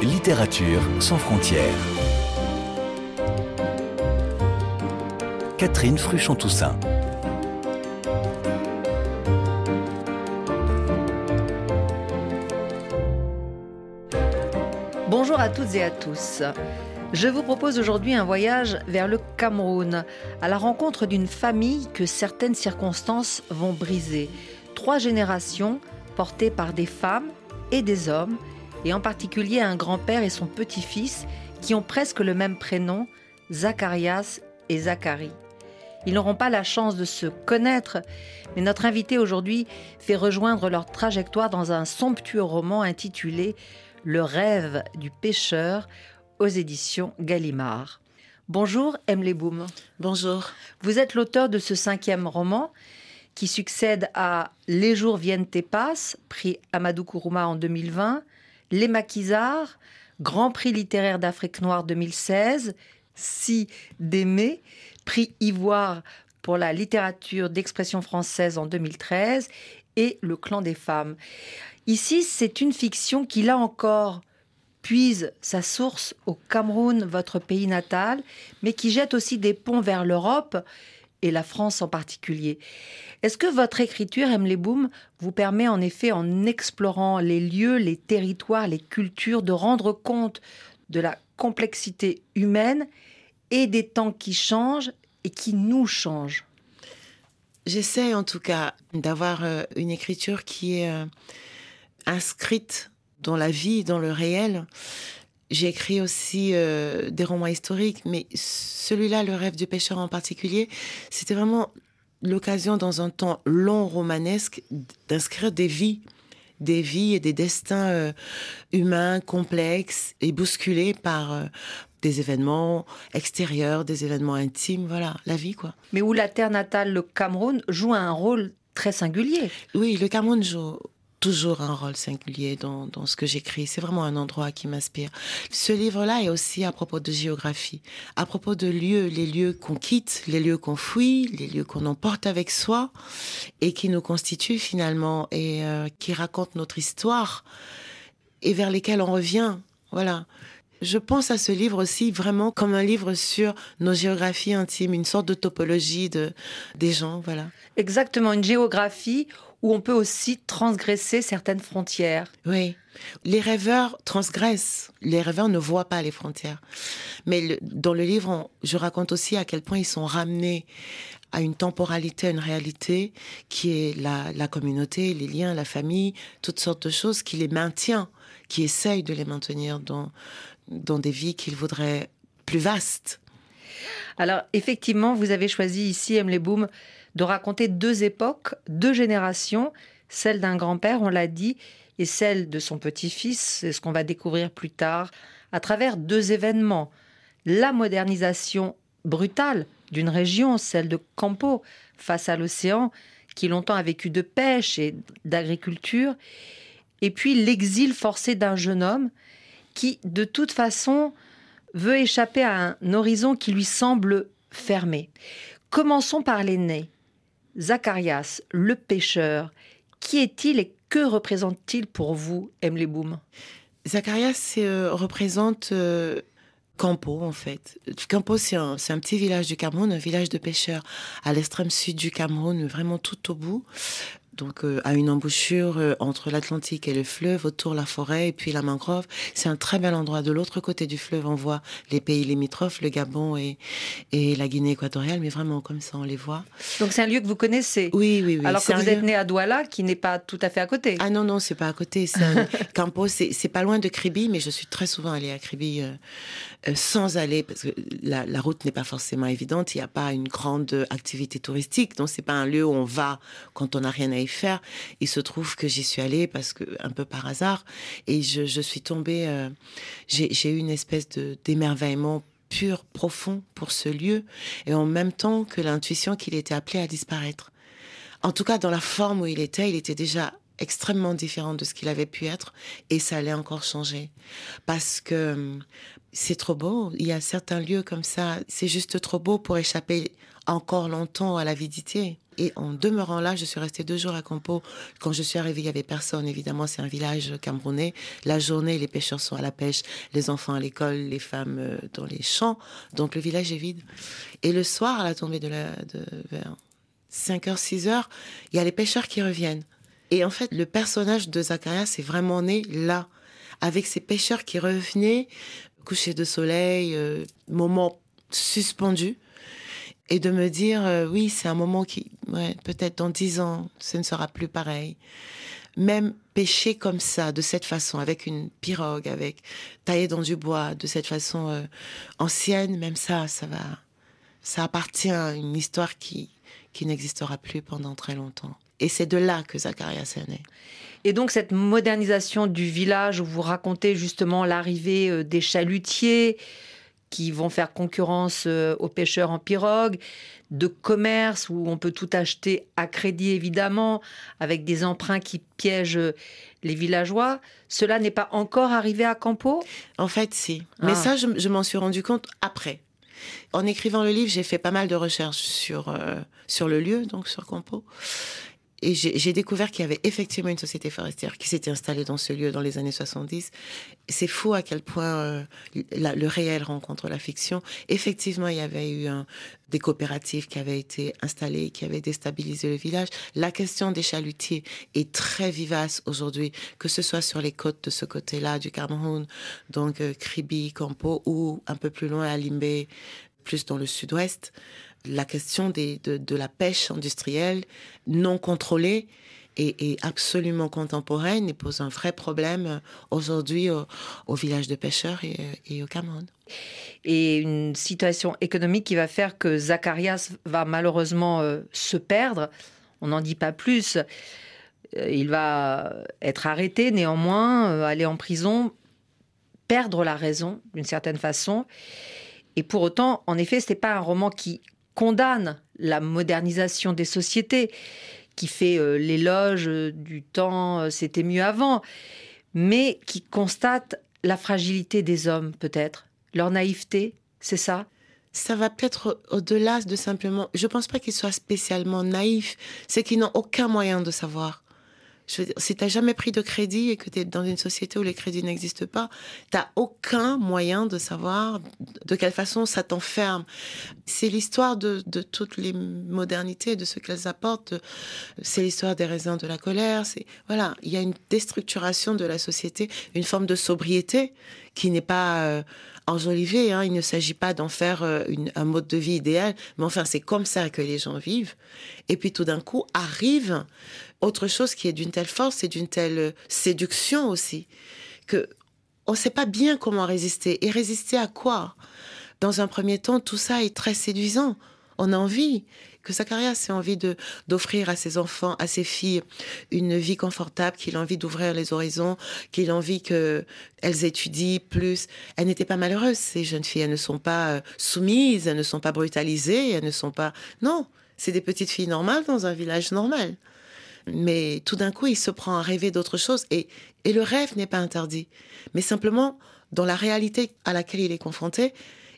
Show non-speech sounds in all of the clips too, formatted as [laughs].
Littérature sans frontières. Catherine Fruchon-Toussaint. Bonjour à toutes et à tous. Je vous propose aujourd'hui un voyage vers le Cameroun, à la rencontre d'une famille que certaines circonstances vont briser. Trois générations portées par des femmes et des hommes, et en particulier un grand-père et son petit-fils qui ont presque le même prénom, Zacharias et Zacharie. Ils n'auront pas la chance de se connaître, mais notre invité aujourd'hui fait rejoindre leur trajectoire dans un somptueux roman intitulé Le rêve du pêcheur aux éditions Gallimard. Bonjour, Emily Boom. Bonjour. Vous êtes l'auteur de ce cinquième roman qui succède à Les jours viennent et passent, prix Amadou Kourouma en 2020, Les Maquisards, Grand Prix littéraire d'Afrique noire 2016, Si d'aimer, prix Ivoire pour la littérature d'expression française en 2013 et Le clan des femmes. Ici, c'est une fiction qui, là encore, puise sa source au Cameroun, votre pays natal, mais qui jette aussi des ponts vers l'Europe et la France en particulier. Est-ce que votre écriture, les Boom, vous permet en effet, en explorant les lieux, les territoires, les cultures, de rendre compte de la complexité humaine et des temps qui changent et qui nous changent? J'essaie en tout cas d'avoir euh, une écriture qui est euh, inscrite dans la vie, dans le réel. J'ai écrit aussi euh, des romans historiques, mais celui-là, Le rêve du pêcheur en particulier, c'était vraiment l'occasion dans un temps long romanesque d'inscrire des vies, des vies et des destins euh, humains complexes et bousculés par euh, des événements extérieurs, des événements intimes, voilà, la vie quoi. Mais où la terre natale, le Cameroun, joue un rôle très singulier. Oui, le Cameroun joue toujours un rôle singulier dans, ce que j'écris. C'est vraiment un endroit qui m'inspire. Ce livre-là est aussi à propos de géographie, à propos de lieux, les lieux qu'on quitte, les lieux qu'on fuit, les lieux qu'on emporte avec soi et qui nous constituent finalement et euh, qui racontent notre histoire et vers lesquels on revient. Voilà. Je pense à ce livre aussi vraiment comme un livre sur nos géographies intimes, une sorte de topologie de, des gens, voilà. Exactement, une géographie où on peut aussi transgresser certaines frontières. Oui. Les rêveurs transgressent. Les rêveurs ne voient pas les frontières. Mais dans le livre, je raconte aussi à quel point ils sont ramenés à une temporalité, à une réalité qui est la, la communauté, les liens, la famille, toutes sortes de choses qui les maintient, qui essayent de les maintenir dans, dans des vies qu'ils voudraient plus vastes. Alors, effectivement, vous avez choisi ici, Emily Boom, de raconter deux époques, deux générations, celle d'un grand-père, on l'a dit, et celle de son petit-fils, c'est ce qu'on va découvrir plus tard, à travers deux événements. La modernisation brutale d'une région, celle de Campo, face à l'océan, qui longtemps a vécu de pêche et d'agriculture, et puis l'exil forcé d'un jeune homme qui, de toute façon, veut échapper à un horizon qui lui semble fermé. Commençons par l'aîné. Zacharias, le pêcheur, qui est-il et que représente-t-il pour vous, Emily Zacharias euh, représente euh, Campo, en fait. Campo, c'est un, un, petit village du Cameroun, un village de pêcheurs à l'extrême sud du Cameroun, vraiment tout au bout donc euh, à une embouchure euh, entre l'Atlantique et le fleuve, autour la forêt et puis la mangrove. C'est un très bel endroit. De l'autre côté du fleuve, on voit les pays limitrophes, le Gabon et, et la Guinée équatoriale, mais vraiment comme ça, on les voit. Donc c'est un lieu que vous connaissez Oui, oui, oui. Alors que vous êtes né à Douala, qui n'est pas tout à fait à côté. Ah non, non, c'est pas à côté. Un... [laughs] Campo, c'est pas loin de Kribi, mais je suis très souvent allée à Kribi euh, sans aller, parce que la, la route n'est pas forcément évidente, il n'y a pas une grande activité touristique, donc c'est pas un lieu où on va quand on n'a rien à faire. Il se trouve que j'y suis allée parce que un peu par hasard et je, suis tombée. Euh, j'ai eu une espèce de d'émerveillement pur, profond pour ce lieu et en même temps que l'intuition qu'il était appelé à disparaître. En tout cas, dans la forme où il était, il était déjà extrêmement différent de ce qu'il avait pu être et ça allait encore changer parce que c'est trop beau. Il y a certains lieux comme ça, c'est juste trop beau pour échapper encore longtemps à l'avidité. Et en demeurant là, je suis restée deux jours à Campo. Quand je suis arrivée, il y avait personne. Évidemment, c'est un village camerounais. La journée, les pêcheurs sont à la pêche, les enfants à l'école, les femmes euh, dans les champs. Donc le village est vide. Et le soir, à la tombée de la, de, vers 5h, 6h, il y a les pêcheurs qui reviennent. Et en fait, le personnage de Zacharias est vraiment né là, avec ces pêcheurs qui revenaient, coucher de soleil, euh, moment suspendu et de me dire euh, oui c'est un moment qui ouais, peut-être dans dix ans ce ne sera plus pareil. Même pêcher comme ça de cette façon avec une pirogue avec taillé dans du bois de cette façon euh, ancienne même ça ça va ça appartient à une histoire qui qui n'existera plus pendant très longtemps. Et c'est de là que Zacharias est né. Et donc cette modernisation du village où vous racontez justement l'arrivée euh, des chalutiers qui vont faire concurrence euh, aux pêcheurs en pirogue, de commerce où on peut tout acheter à crédit évidemment, avec des emprunts qui piègent euh, les villageois. Cela n'est pas encore arrivé à Campo? En fait, si. Mais ah. ça, je, m'en suis rendu compte après. En écrivant le livre, j'ai fait pas mal de recherches sur, euh, sur le lieu, donc sur Campo et j'ai découvert qu'il y avait effectivement une société forestière qui s'était installée dans ce lieu dans les années 70. C'est fou à quel point euh, le réel rencontre la fiction. Effectivement, il y avait eu des coopératives qui avaient été installées, qui avaient déstabilisé le village. La question des chalutiers est très vivace aujourd'hui, que ce soit sur les côtes de ce côté-là du Cameroun, donc euh, Kribi, Campo, ou un peu plus loin à Limbe, plus dans le sud-ouest la question des, de, la pêche industrielle non contrôlée est, absolument contemporaine et pose un vrai problème aujourd'hui au, village de pêcheurs et, au Cameroun. Et une situation économique qui va faire que Zacharias va malheureusement euh, se perdre. On n'en dit pas plus. Euh, il va être arrêté néanmoins, euh, aller en prison, perdre la raison d'une certaine façon. Et pour autant, en effet, ce n'est pas un roman qui condamne la modernisation des sociétés, qui fait euh, l'éloge du temps, euh, c'était mieux avant, mais qui constate la fragilité des hommes, peut-être, leur naïveté, c'est ça? Ça va peut-être au-delà de simplement. Je ne pense pas qu'ils soient spécialement naïfs. C'est qu'ils n'ont aucun moyen de savoir. Je veux dire, si t'as jamais pris de crédit et que tu es dans une société où les crédits n'existent pas, t'as aucun moyen de savoir de quelle façon ça t'enferme. C'est l'histoire de, toutes les modernités, de ce qu'elles apportent. C'est l'histoire des raisins de la colère. Voilà, il y a une déstructuration de la société, une forme de sobriété qui n'est pas euh, enjolivée. Hein. Il ne s'agit pas d'en faire euh, un mode de vie idéal, mais enfin c'est comme ça que les gens vivent. Et puis tout d'un coup arrive autre chose qui est d'une telle force et d'une telle euh, séduction aussi, que on ne sait pas bien comment résister. Et résister à quoi? Dans un premier temps, tout ça est très séduisant. On a envie que Zacharias ait envie de d'offrir à ses enfants, à ses filles, une vie confortable, qu'il a envie d'ouvrir les horizons, qu'il a envie qu'elles étudient plus. Elles n'étaient pas malheureuses, ces jeunes filles. Elles ne sont pas euh, soumises, elles ne sont pas brutalisées, elles ne sont pas... Non, c'est des petites filles normales dans un village normal. Mais tout d'un coup, il se prend à rêver d'autre chose. Et, et le rêve n'est pas interdit. Mais simplement, dans la réalité à laquelle il est confronté,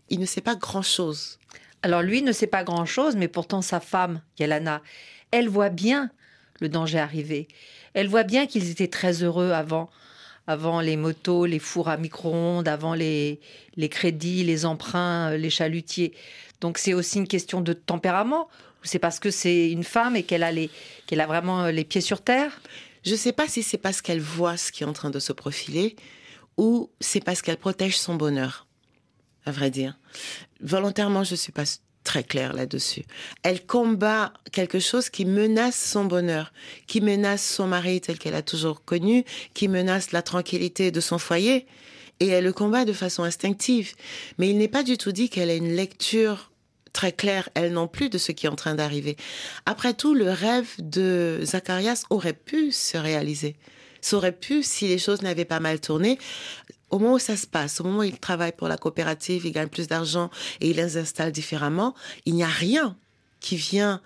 il ne sait pas grand-chose. Alors lui ne sait pas grand-chose, mais pourtant sa femme, Yalana, elle voit bien le danger arriver. Elle voit bien qu'ils étaient très heureux avant, avant les motos, les fours à micro-ondes, avant les, les crédits, les emprunts, les chalutiers. Donc c'est aussi une question de tempérament c'est parce que c'est une femme et qu'elle a, a vraiment euh, les pieds sur terre? Je ne sais pas si c'est parce qu'elle voit ce qui est en train de se profiler ou c'est parce qu'elle protège son bonheur, à vrai dire. Volontairement, je ne suis pas très claire là-dessus. Elle combat quelque chose qui menace son bonheur, qui menace son mari tel qu'elle a toujours connu, qui menace la tranquillité de son foyer. Et elle le combat de façon instinctive. Mais il n'est pas du tout dit qu'elle a une lecture très claire, elle non plus, de ce qui est en train d'arriver. Après tout, le rêve de Zacharias aurait pu se réaliser. Ça aurait pu, si les choses n'avaient pas mal tourné, au moment où ça se passe, au moment où il travaille pour la coopérative, il gagne plus d'argent et il les installe différemment, il n'y a rien qui vient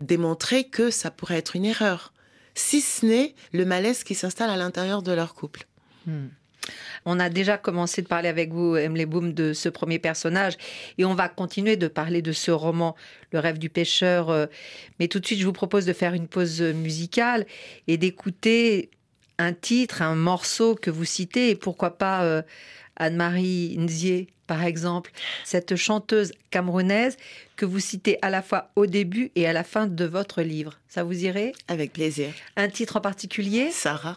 démontrer que ça pourrait être une erreur, si ce n'est le malaise qui s'installe à l'intérieur de leur couple. Hmm. On a déjà commencé de parler avec vous, Emily Boom, de ce premier personnage et on va continuer de parler de ce roman, Le rêve du pêcheur. Euh, mais tout de suite, je vous propose de faire une pause musicale et d'écouter un titre, un morceau que vous citez et pourquoi pas euh, Anne-Marie Nzier, par exemple, cette chanteuse camerounaise que vous citez à la fois au début et à la fin de votre livre. Ça vous irait? Avec plaisir. Un titre en particulier? Sarah.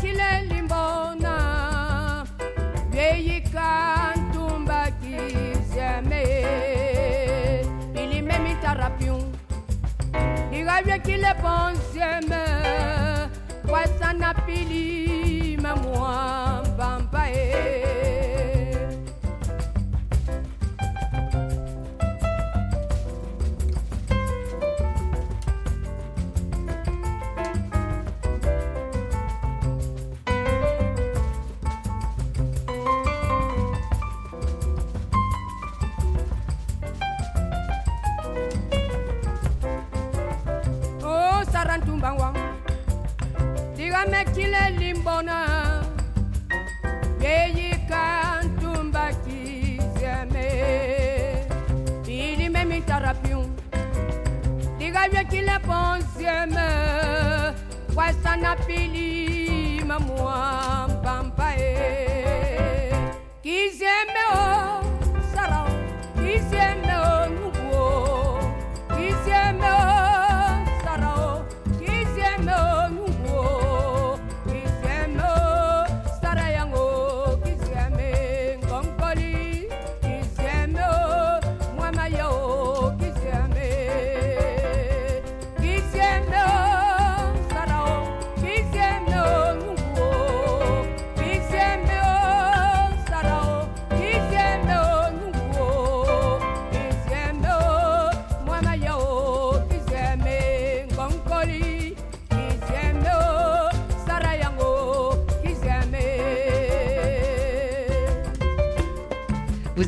Qu'il est limbona Vieilli cantumba kizeme. Pili memi tarapium Diga qu'il est bon Dieu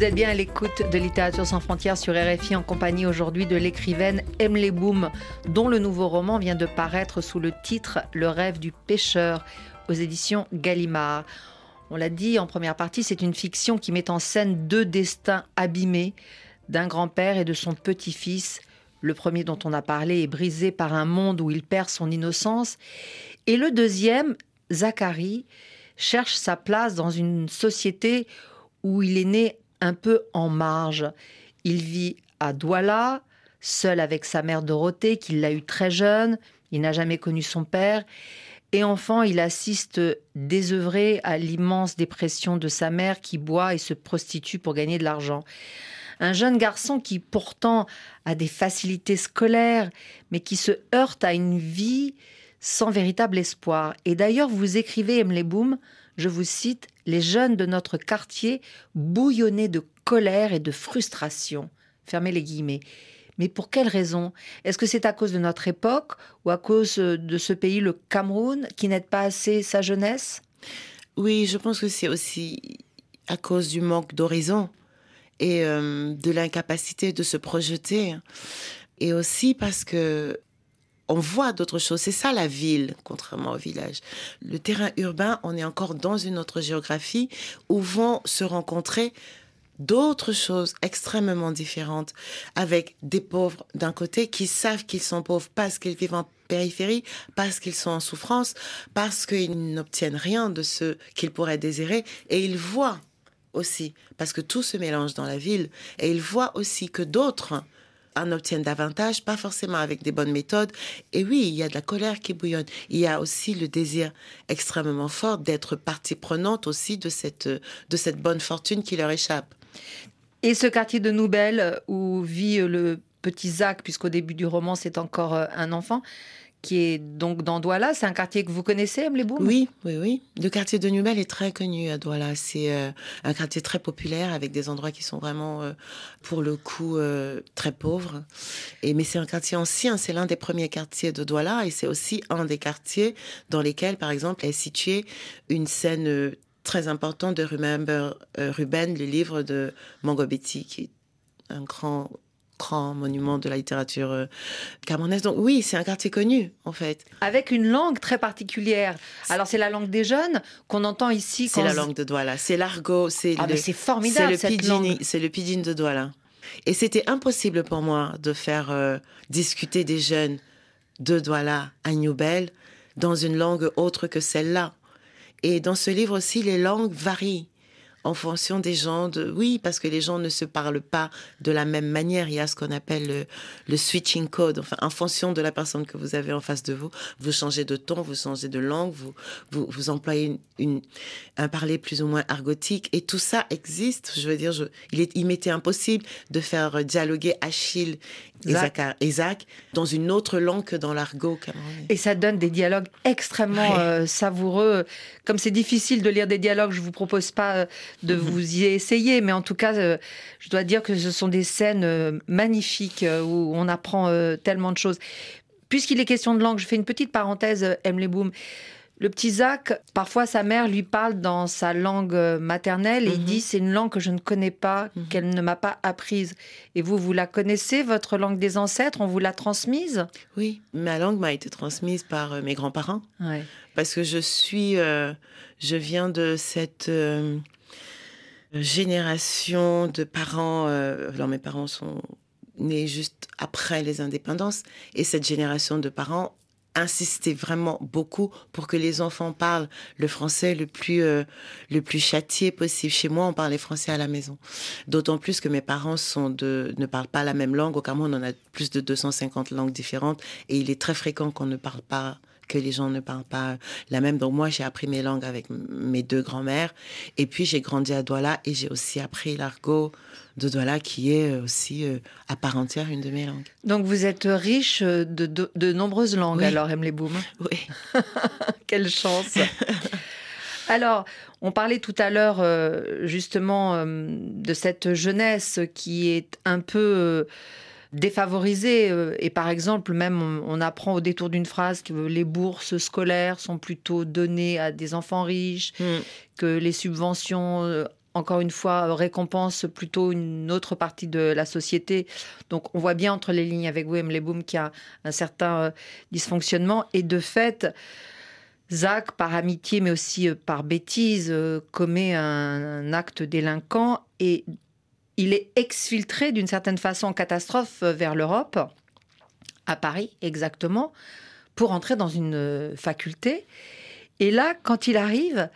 Vous êtes bien à l'écoute de Littérature sans frontières sur RFI en compagnie aujourd'hui de l'écrivaine Emily Boom, dont le nouveau roman vient de paraître sous le titre Le rêve du pêcheur aux éditions Gallimard. On l'a dit en première partie, c'est une fiction qui met en scène deux destins abîmés d'un grand-père et de son petit-fils. Le premier dont on a parlé est brisé par un monde où il perd son innocence. Et le deuxième, Zacharie, cherche sa place dans une société où il est né un peu en marge. Il vit à Douala, seul avec sa mère Dorothée, qui l'a eu très jeune. Il n'a jamais connu son père. Et enfant, il assiste désœuvré à l'immense dépression de sa mère qui boit et se prostitue pour gagner de l'argent. Un jeune garçon qui pourtant a des facilités scolaires, mais qui se heurte à une vie sans véritable espoir. Et d'ailleurs, vous écrivez, Emily Boom, je vous cite, les jeunes de notre quartier bouillonnaient de colère et de frustration. Fermez les guillemets. Mais pour quelle raison? Est-ce que c'est à cause de notre époque ou à cause de ce pays, le Cameroun, qui n'aide pas assez sa jeunesse? Oui, je pense que c'est aussi à cause du manque d'horizon et euh, de l'incapacité de se projeter. Et aussi parce que on voit d'autres choses. C'est ça la ville, contrairement au village. Le terrain urbain, on est encore dans une autre géographie où vont se rencontrer d'autres choses extrêmement différentes avec des pauvres d'un côté qui savent qu'ils sont pauvres parce qu'ils vivent en périphérie, parce qu'ils sont en souffrance, parce qu'ils n'obtiennent rien de ce qu'ils pourraient désirer et ils voient aussi, parce que tout se mélange dans la ville, et ils voient aussi que d'autres en obtiennent davantage, pas forcément avec des bonnes méthodes. Et oui, il y a de la colère qui bouillonne. Il y a aussi le désir extrêmement fort d'être partie prenante aussi de cette, de cette bonne fortune qui leur échappe. Et ce quartier de Nouvelle où vit le petit Zach, puisqu'au début du roman c'est encore un enfant, qui est donc dans Douala. C'est un quartier que vous connaissez, Mleboum Oui, oui, oui. Le quartier de Nubel est très connu à Douala. C'est euh, un quartier très populaire avec des endroits qui sont vraiment, euh, pour le coup, euh, très pauvres. Et mais c'est un quartier ancien. C'est l'un des premiers quartiers de Douala et c'est aussi un des quartiers dans lesquels, par exemple, est située une scène très importante de Remember Ruben, le livre de Mangobetti, qui est un grand grand monument de la littérature euh, camerounaise. Donc oui, c'est un quartier connu en fait. Avec une langue très particulière. Alors c'est la langue des jeunes qu'on entend ici. C'est la langue de Douala, c'est l'argot, c'est Ah, le c'est formidable c'est le cette pidgin, langue. c'est le pidgin de Douala. Et c'était impossible pour moi de faire euh, discuter des jeunes de Douala à Newbel dans une langue autre que celle-là. Et dans ce livre aussi, les langues varient en fonction des gens. De... Oui, parce que les gens ne se parlent pas de la même manière. Il y a ce qu'on appelle le, switching code. Enfin, en fonction de la personne que vous avez en face de vous, vous changez de ton, vous changez de langue, vous, vous, employez une- un parler plus ou moins argotique. Et tout ça existe. Je veux dire, je, il, est, il m'était impossible de faire dialoguer Achille et Zach dans une autre langue que dans l'argot camerounais. Et ça donne des dialogues extrêmement Ouais. euh, savoureux. Comme c'est difficile de lire des dialogues, je vous propose pas euh, de vous y essayer, mais en tout cas, euh, je dois dire que ce sont des scènes euh, magnifiques où on apprend tellement de choses. Puisqu'il est question de langue, je fais une petite parenthèse, Emily Boom. Le petit Zach, parfois sa mère lui parle dans sa langue euh, maternelle et il Mhm. dit c'est une langue que je ne connais pas, Mhm. qu'elle ne m'a pas apprise. Et vous, vous la connaissez, votre langue des ancêtres? On vous l'a transmise? Oui, ma langue m'a été transmise par euh, mes grands-parents. ouais. parce que je suis, euh, je viens de cette euh, génération de parents. euh, alors mes parents sont nés juste après les indépendances, et cette génération de parents insistait vraiment beaucoup pour que les enfants parlent le français le plus euh, le plus châtié possible. Chez moi, on parlait français à la maison. D'autant plus que mes parents sont de ne parlent pas la même langue. Au Cameroun, on a plus de 250 langues différentes et il est très fréquent qu'on ne parle pas que les gens ne parlent pas la même. Donc moi, j'ai appris mes langues avec mes deux grands-mères. Et puis, j'ai grandi à Douala et j'ai aussi appris l'argot de Douala qui est euh, aussi euh, à part entière une de mes langues. Donc vous êtes riche de, de, de nombreuses langues, Oui. alors Emily Boom. Oui. [laughs] Quelle chance [laughs] Alors, on parlait tout à l'heure euh, justement euh, de cette jeunesse qui est un peu défavorisée. euh, et par exemple, même on, on apprend au détour d'une phrase que les bourses scolaires sont plutôt données à des enfants riches, Hmm. que les subventions, euh, encore une fois, récompensent plutôt une autre partie de la société. Donc on voit bien entre les lignes avec Emily Boom, qu'il y a un certain euh, dysfonctionnement. Et de fait, Zach, par amitié, mais aussi par bêtise, commet un acte délinquant et il est exfiltré d'une certaine façon en catastrophe euh, vers l'Europe, à Paris exactement, pour entrer dans une euh, faculté. Et là, quand il arrive,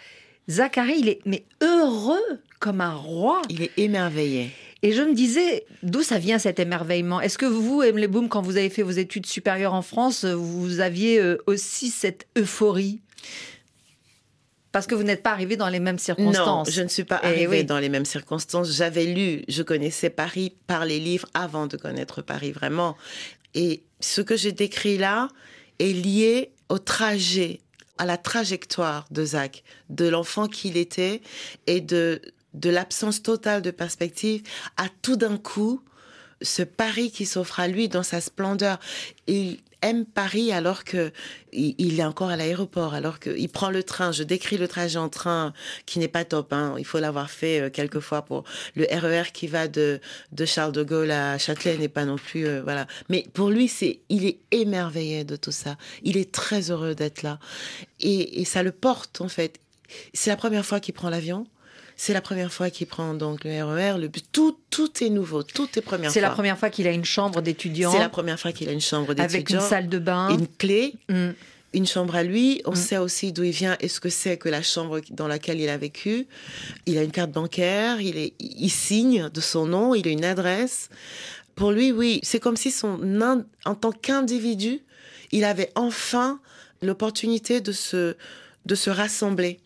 Zachary, il est mais heureux comme un roi. Il est émerveillé. Et je me disais, d'où ça vient cet émerveillement? Est-ce que vous, Emily Boom, quand vous avez fait vos études supérieures en France, vous aviez euh, aussi cette euphorie? Parce que vous n'êtes pas arrivé dans les mêmes Non, circonstances. je ne suis pas Eh arrivée oui. dans les mêmes circonstances. J'avais lu, je connaissais Paris par les livres avant de connaître Paris vraiment. Et ce que je décris là est lié au trajet, à la trajectoire de Zach, de l'enfant qu'il était et de, de l'absence totale de perspective à tout d'un coup ce Paris qui s'offre à lui dans sa splendeur. Il aime Paris alors que il, est encore à l'aéroport, alors qu'il prend le train. Je décris le trajet en train qui n'est pas top. Hein. Il faut l'avoir fait euh, quelques fois pour le RER qui va de, de Charles de Gaulle à Châtelet n'est pas non plus euh, voilà. Mais pour lui, c'est il est émerveillé de tout ça. Il est très heureux d'être là et ça le porte en fait. C'est la première fois qu'il prend l'avion. C'est la première fois qu'il prend donc le RER. Le bus. tout tout est nouveau. Tout est première C'est fois. la première fois qu'il a une chambre d'étudiant C'est la première fois qu'il a une chambre avec d'étudiant. une salle de bain. une clé, Mm. une chambre à lui. On Mm. sait aussi d'où il vient et ce que c'est que la chambre dans laquelle il a vécu. Il a une carte bancaire, il, est, il signe de son nom, il a une adresse. Pour lui, oui, c'est comme si son, en tant qu'individu, il avait enfin l'opportunité de se, de se rassembler.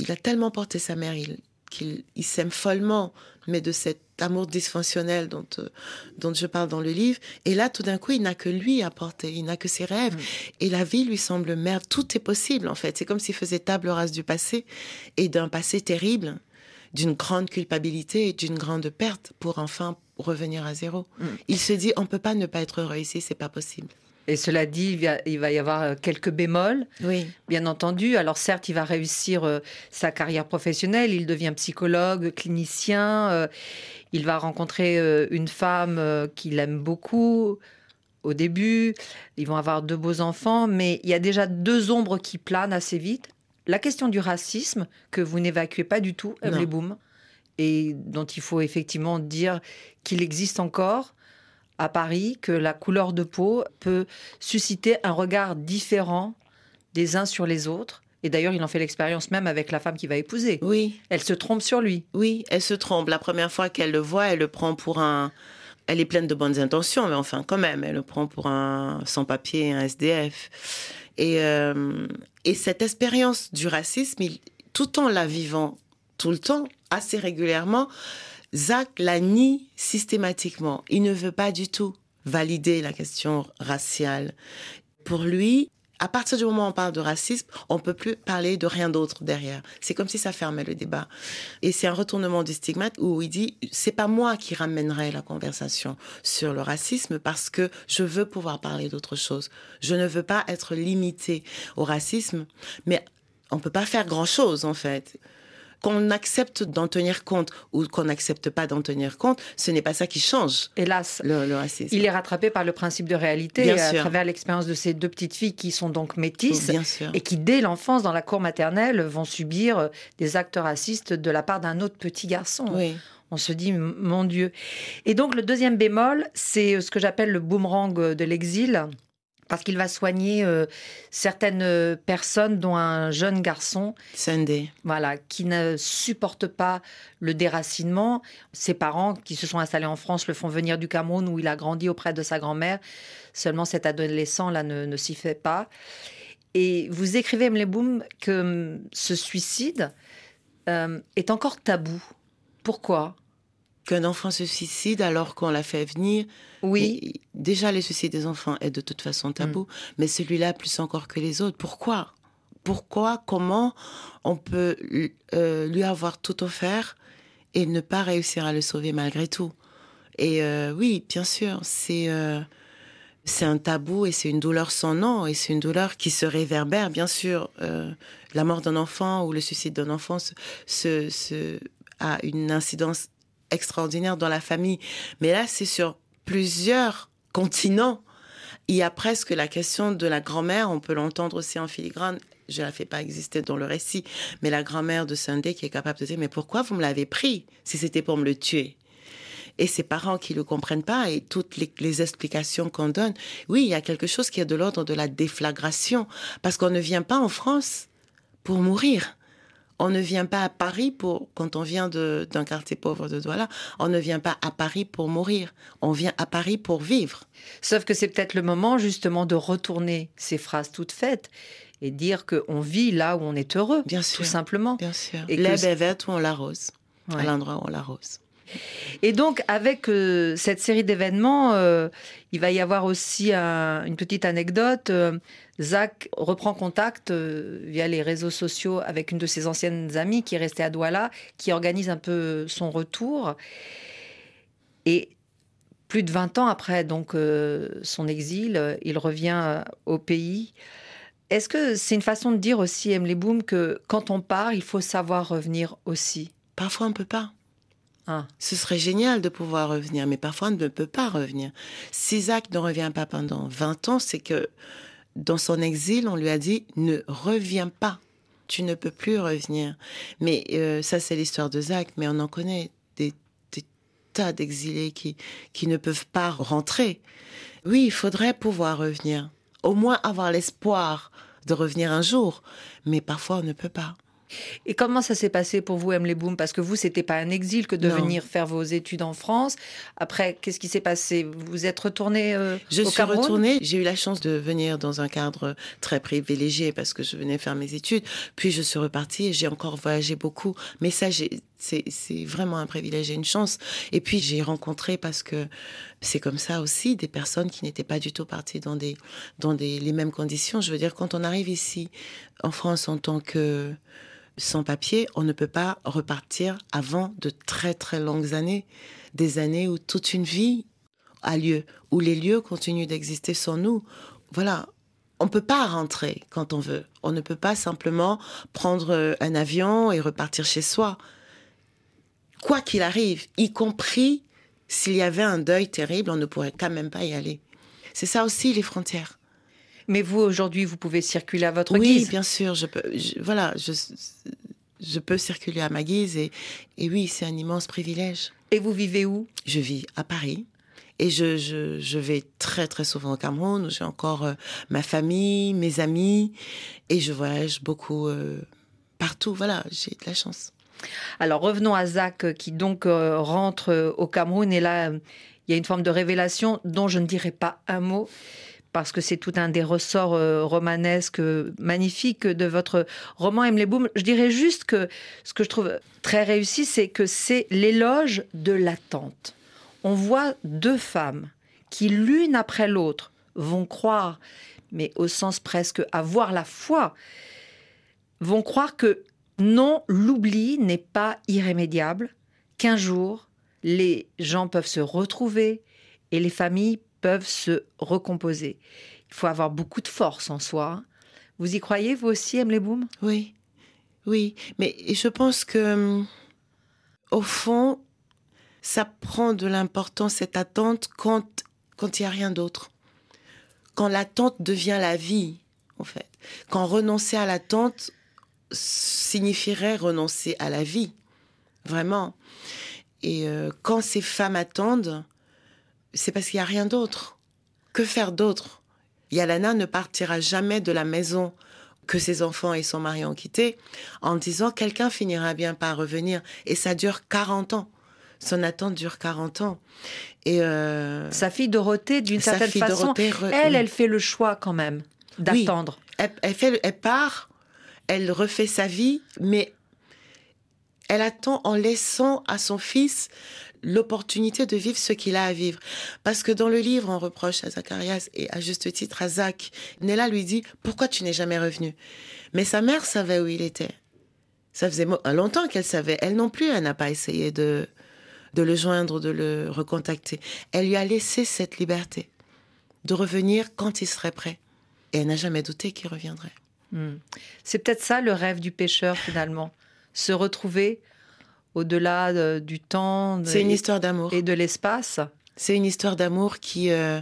Il a tellement porté sa mère il- qu'il il s'aime follement, mais de cette amour dysfonctionnel dont, euh, dont je parle dans le livre. Et là, tout d'un coup, il n'a que lui à porter, il n'a que ses rêves. Et la vie lui semble merde. Tout est possible, en fait. C'est comme s'il faisait table rase du passé et d'un passé terrible, d'une grande culpabilité et d'une grande perte pour enfin revenir à zéro. Il se dit, on peut pas ne pas être heureux ici, c'est pas possible. Et cela dit, il va, y avoir euh, quelques bémols, Oui. bien entendu. Alors certes, il va réussir euh, sa carrière professionnelle, il devient psychologue, clinicien, euh, il va rencontrer une femme qu'il aime beaucoup au début, ils vont avoir deux beaux enfants, mais il y a déjà deux ombres qui planent assez vite. La question du racisme, que vous n'évacuez pas du tout. Emily Boom, et dont il faut effectivement dire qu'il existe encore à Paris, que la couleur de peau peut susciter un regard différent des uns sur les autres. Et d'ailleurs, il en fait l'expérience même avec la femme qu'il va épouser. Oui, Elle se trompe sur lui. oui, elle se trompe. La première fois qu'elle le voit, elle le prend pour un. Elle est pleine de bonnes intentions, mais enfin, quand même, elle le prend pour un sans-papier, un SDF. Et, euh, et cette expérience du racisme, il- tout en la vivant tout le temps, assez régulièrement, Zach la nie systématiquement. Il ne veut pas du tout valider la question raciale. Pour lui, à partir du moment où on parle de racisme, on peut plus parler de rien d'autre derrière. C'est comme si ça fermait le débat. Et c'est un retournement du stigmate où il dit c'est pas moi qui ramènerai la conversation sur le racisme parce que je veux pouvoir parler d'autre chose. Je ne veux pas être limité au racisme, mais on peut pas faire grand chose en fait. Qu'on accepte d'en tenir compte ou qu'on n'accepte pas d'en tenir compte, ce n'est pas ça qui change Hélas, le, le racisme. il est rattrapé par le principe de réalité Bien à sûr. travers l'expérience de ces deux petites filles qui sont donc métisses. Et qui, dès l'enfance, dans la cour maternelle, vont subir euh, des actes racistes de la part d'un autre petit garçon. Oui. On se dit, mon Dieu. Et donc, le deuxième bémol, c'est euh, ce que j'appelle le boomerang euh, de l'exil, parce qu'il va soigner euh, certaines euh, personnes, dont un jeune garçon, Sunday. voilà, qui ne supporte pas le déracinement. Ses parents, qui se sont installés en France, le font venir du Cameroun, où il a grandi auprès de sa grand-mère. Seulement, cet adolescent-là ne, ne s'y fait pas. Et vous écrivez, Emily Boom, que hum, ce suicide euh, est encore tabou. Pourquoi? Qu'un enfant se suicide alors qu'on l'a fait venir. Oui, déjà, le suicide des enfants est de toute façon tabou, mais celui-là plus encore que les autres. Pourquoi? Pourquoi? Comment on peut euh, lui avoir tout offert et ne pas réussir à le sauver malgré tout? Et euh, oui, bien sûr, c'est euh, c'est un tabou et c'est une douleur sans nom et c'est une douleur qui se réverbère, bien sûr. Euh, la mort d'un enfant ou le suicide d'un enfant se, se, se- a une incidence extraordinaire dans la famille. Mais là, c'est sur plusieurs continents. Il y a presque la question de la grand-mère, on peut l'entendre aussi en filigrane. Je la fais pas exister dans le récit, mais la grand-mère de Sunday qui est capable de dire mais pourquoi vous me l'avez pris si c'était pour me le tuer? Et ses parents qui ne le comprennent pas et toutes les, les explications qu'on donne. Oui, il y a quelque chose qui est de l'ordre de la déflagration parce qu'on ne vient pas en France pour mourir. On ne vient pas à Paris pour, quand on vient d'un quartier pauvre de Douala, on ne vient pas à Paris pour mourir. On vient à Paris pour vivre. sauf que c'est peut-être le moment justement de retourner ces phrases toutes faites et dire qu'on vit là où on est heureux, Bien tout sûr. simplement. Bien sûr. Et est verte où on l'arrose. Ouais. À l'endroit où on l'arrose. Et donc, avec euh, cette série d'événements, euh, il va y avoir aussi un- une petite anecdote. Euh, Zach reprend contact euh, via les réseaux sociaux avec une de ses anciennes amies qui est restée à Douala, qui organise un peu son retour. Et plus de 20 ans après donc euh, son exil, il revient euh, au pays. Est-ce que c'est une façon de dire aussi, Emily Boom, que quand on part, il faut savoir revenir aussi? Parfois, on ne peut pas. Ah. Ce serait génial de pouvoir revenir, mais parfois on ne peut pas revenir. Si Zach ne revient pas pendant 20 ans, c'est que dans son exil, on lui a dit ne reviens pas. Tu ne peux plus revenir. Mais euh, ça, c'est l'histoire de Zach, mais on en connaît des, tas d'exilés qui ne peuvent pas rentrer. Oui, il faudrait pouvoir revenir. Au moins avoir l'espoir de revenir un jour. Mais parfois, on ne peut pas. Et comment ça s'est passé pour vous, Emily Boom Parce que vous, c'était pas un exil que de Non. venir faire vos études en France. Après, qu'est-ce qui s'est passé? Vous êtes retourné euh, Je au suis Cameroun? retournée. J'ai eu la chance de venir dans un cadre très privilégié parce que je venais faire mes études. Puis je suis repartie et j'ai encore voyagé beaucoup. Mais ça, c'est vraiment un privilège et une chance. Et puis j'ai rencontré, parce que c'est comme ça aussi, des personnes qui n'étaient pas du tout parties dans, des, dans des, les mêmes conditions. Je veux dire, quand on arrive ici, en France, en tant que sans-papier, on ne peut pas repartir avant de très très longues années. Des années où toute une vie a lieu, où les lieux continuent d'exister sans nous. Voilà. On ne peut pas rentrer quand on veut. On ne peut pas simplement prendre un avion et repartir chez soi. Quoi qu'il arrive, y compris s'il y avait un deuil terrible, on ne pourrait quand même pas y aller. C'est ça aussi les frontières. Mais vous, aujourd'hui, vous pouvez circuler à votre oui, guise. bien sûr, je peux. je- voilà, je, je peux circuler à ma guise et, et oui, c'est un immense privilège. Et vous vivez où? Je vis à Paris et je, je, je vais très très souvent au Cameroun où j'ai encore euh, ma famille, mes amis et je voyage beaucoup euh, partout. Voilà, j'ai de la chance. Alors revenons à Zach euh, qui donc euh, rentre au Cameroun et là il y a une forme de révélation dont je ne dirai pas un mot parce que c'est tout un des ressorts euh, romanesques euh, magnifiques de votre roman Emily Boom. Je dirais juste que ce que je trouve très réussi, c'est que c'est l'éloge de l'attente. On voit deux femmes qui, l'une après l'autre, vont croire, mais au sens presque avoir la foi, vont croire que non, l'oubli n'est pas irrémédiable, qu'un jour, les gens peuvent se retrouver et les familles peuvent se recomposer. Il faut avoir beaucoup de force en soi. Vous y croyez, vous aussi, Emily Boom Oui, oui, mais je pense que hum, au fond, ça prend de l'importance cette attente quand quand il y a rien d'autre. Quand l'attente devient la vie, en fait. Quand renoncer à l'attente signifierait renoncer à la vie, vraiment. Et euh, quand ces femmes attendent, c'est parce qu'il y a rien d'autre. Que faire d'autre? Yalana ne partira jamais de la maison que ses enfants et son mari ont quitté en disant quelqu'un finira bien par revenir. Et ça dure 40 ans. Son attente dure 40 ans. Et euh, Sa fille Dorothée, d'une certaine façon, Dorothée re- elle, elle fait le choix quand même d'attendre. elle, elle fait, elle part, elle refait sa vie, mais elle attend en laissant à son fils l'opportunité de vivre ce qu'il a à vivre. Parce que dans le livre, on reproche à Zacharias et à juste titre à Zach, Nella lui dit Pourquoi tu n'es jamais revenu? Mais sa mère savait où il était. Ça faisait mo- longtemps qu'elle savait. Elle non plus, elle n'a pas essayé de, de le joindre, de le recontacter. Elle lui a laissé cette liberté de revenir quand il serait prêt. Et elle n'a jamais douté qu'il reviendrait. Hmm. C'est peut-être ça le rêve du pêcheur finalement. Se retrouver au-delà de- du temps de- C'est une histoire d'amour. et de l'espace. C'est une histoire d'amour qui, euh,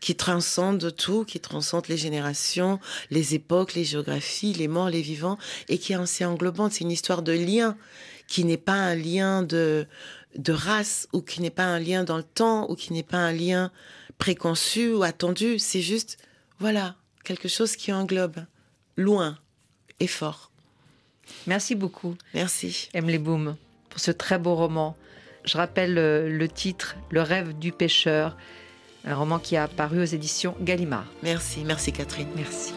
qui transcende tout, qui transcende les générations, les époques, les géographies, les morts, les vivants, et qui est assez englobante. C'est une histoire de lien qui n'est pas un lien de, de race, ou qui n'est pas un lien dans le temps, ou qui n'est pas un lien préconçu ou attendu. C'est juste, voilà, quelque chose qui englobe loin et fort. Merci beaucoup, Merci. Emily Boom, pour ce très beau roman. Je rappelle euh, le titre Le rêve du pêcheur, un roman qui a paru aux éditions Gallimard. Merci. Merci Catherine. Merci.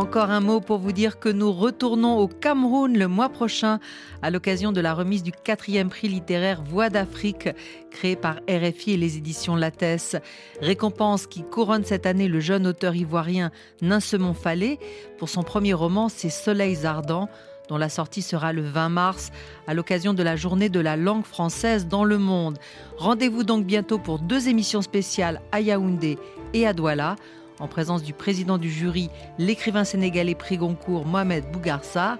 Encore un mot pour vous dire que nous retournons au Cameroun le mois prochain à l'occasion de la remise du quatrième prix littéraire Voix d'Afrique créé par RFI et les éditions Lattès. Récompense qui couronne cette année le jeune auteur ivoirien Ninsemon Fallet pour son premier roman Ces soleils ardents dont la sortie sera le 20 mars à l'occasion de la journée de la langue française dans le monde. Rendez-vous donc bientôt pour deux émissions spéciales à Yaoundé et à Douala, en présence du président du jury, l'écrivain sénégalais prix Goncourt Mohamed Bougarsar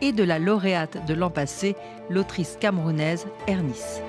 et de la lauréate de l'an passé, l'autrice camerounaise Ernice.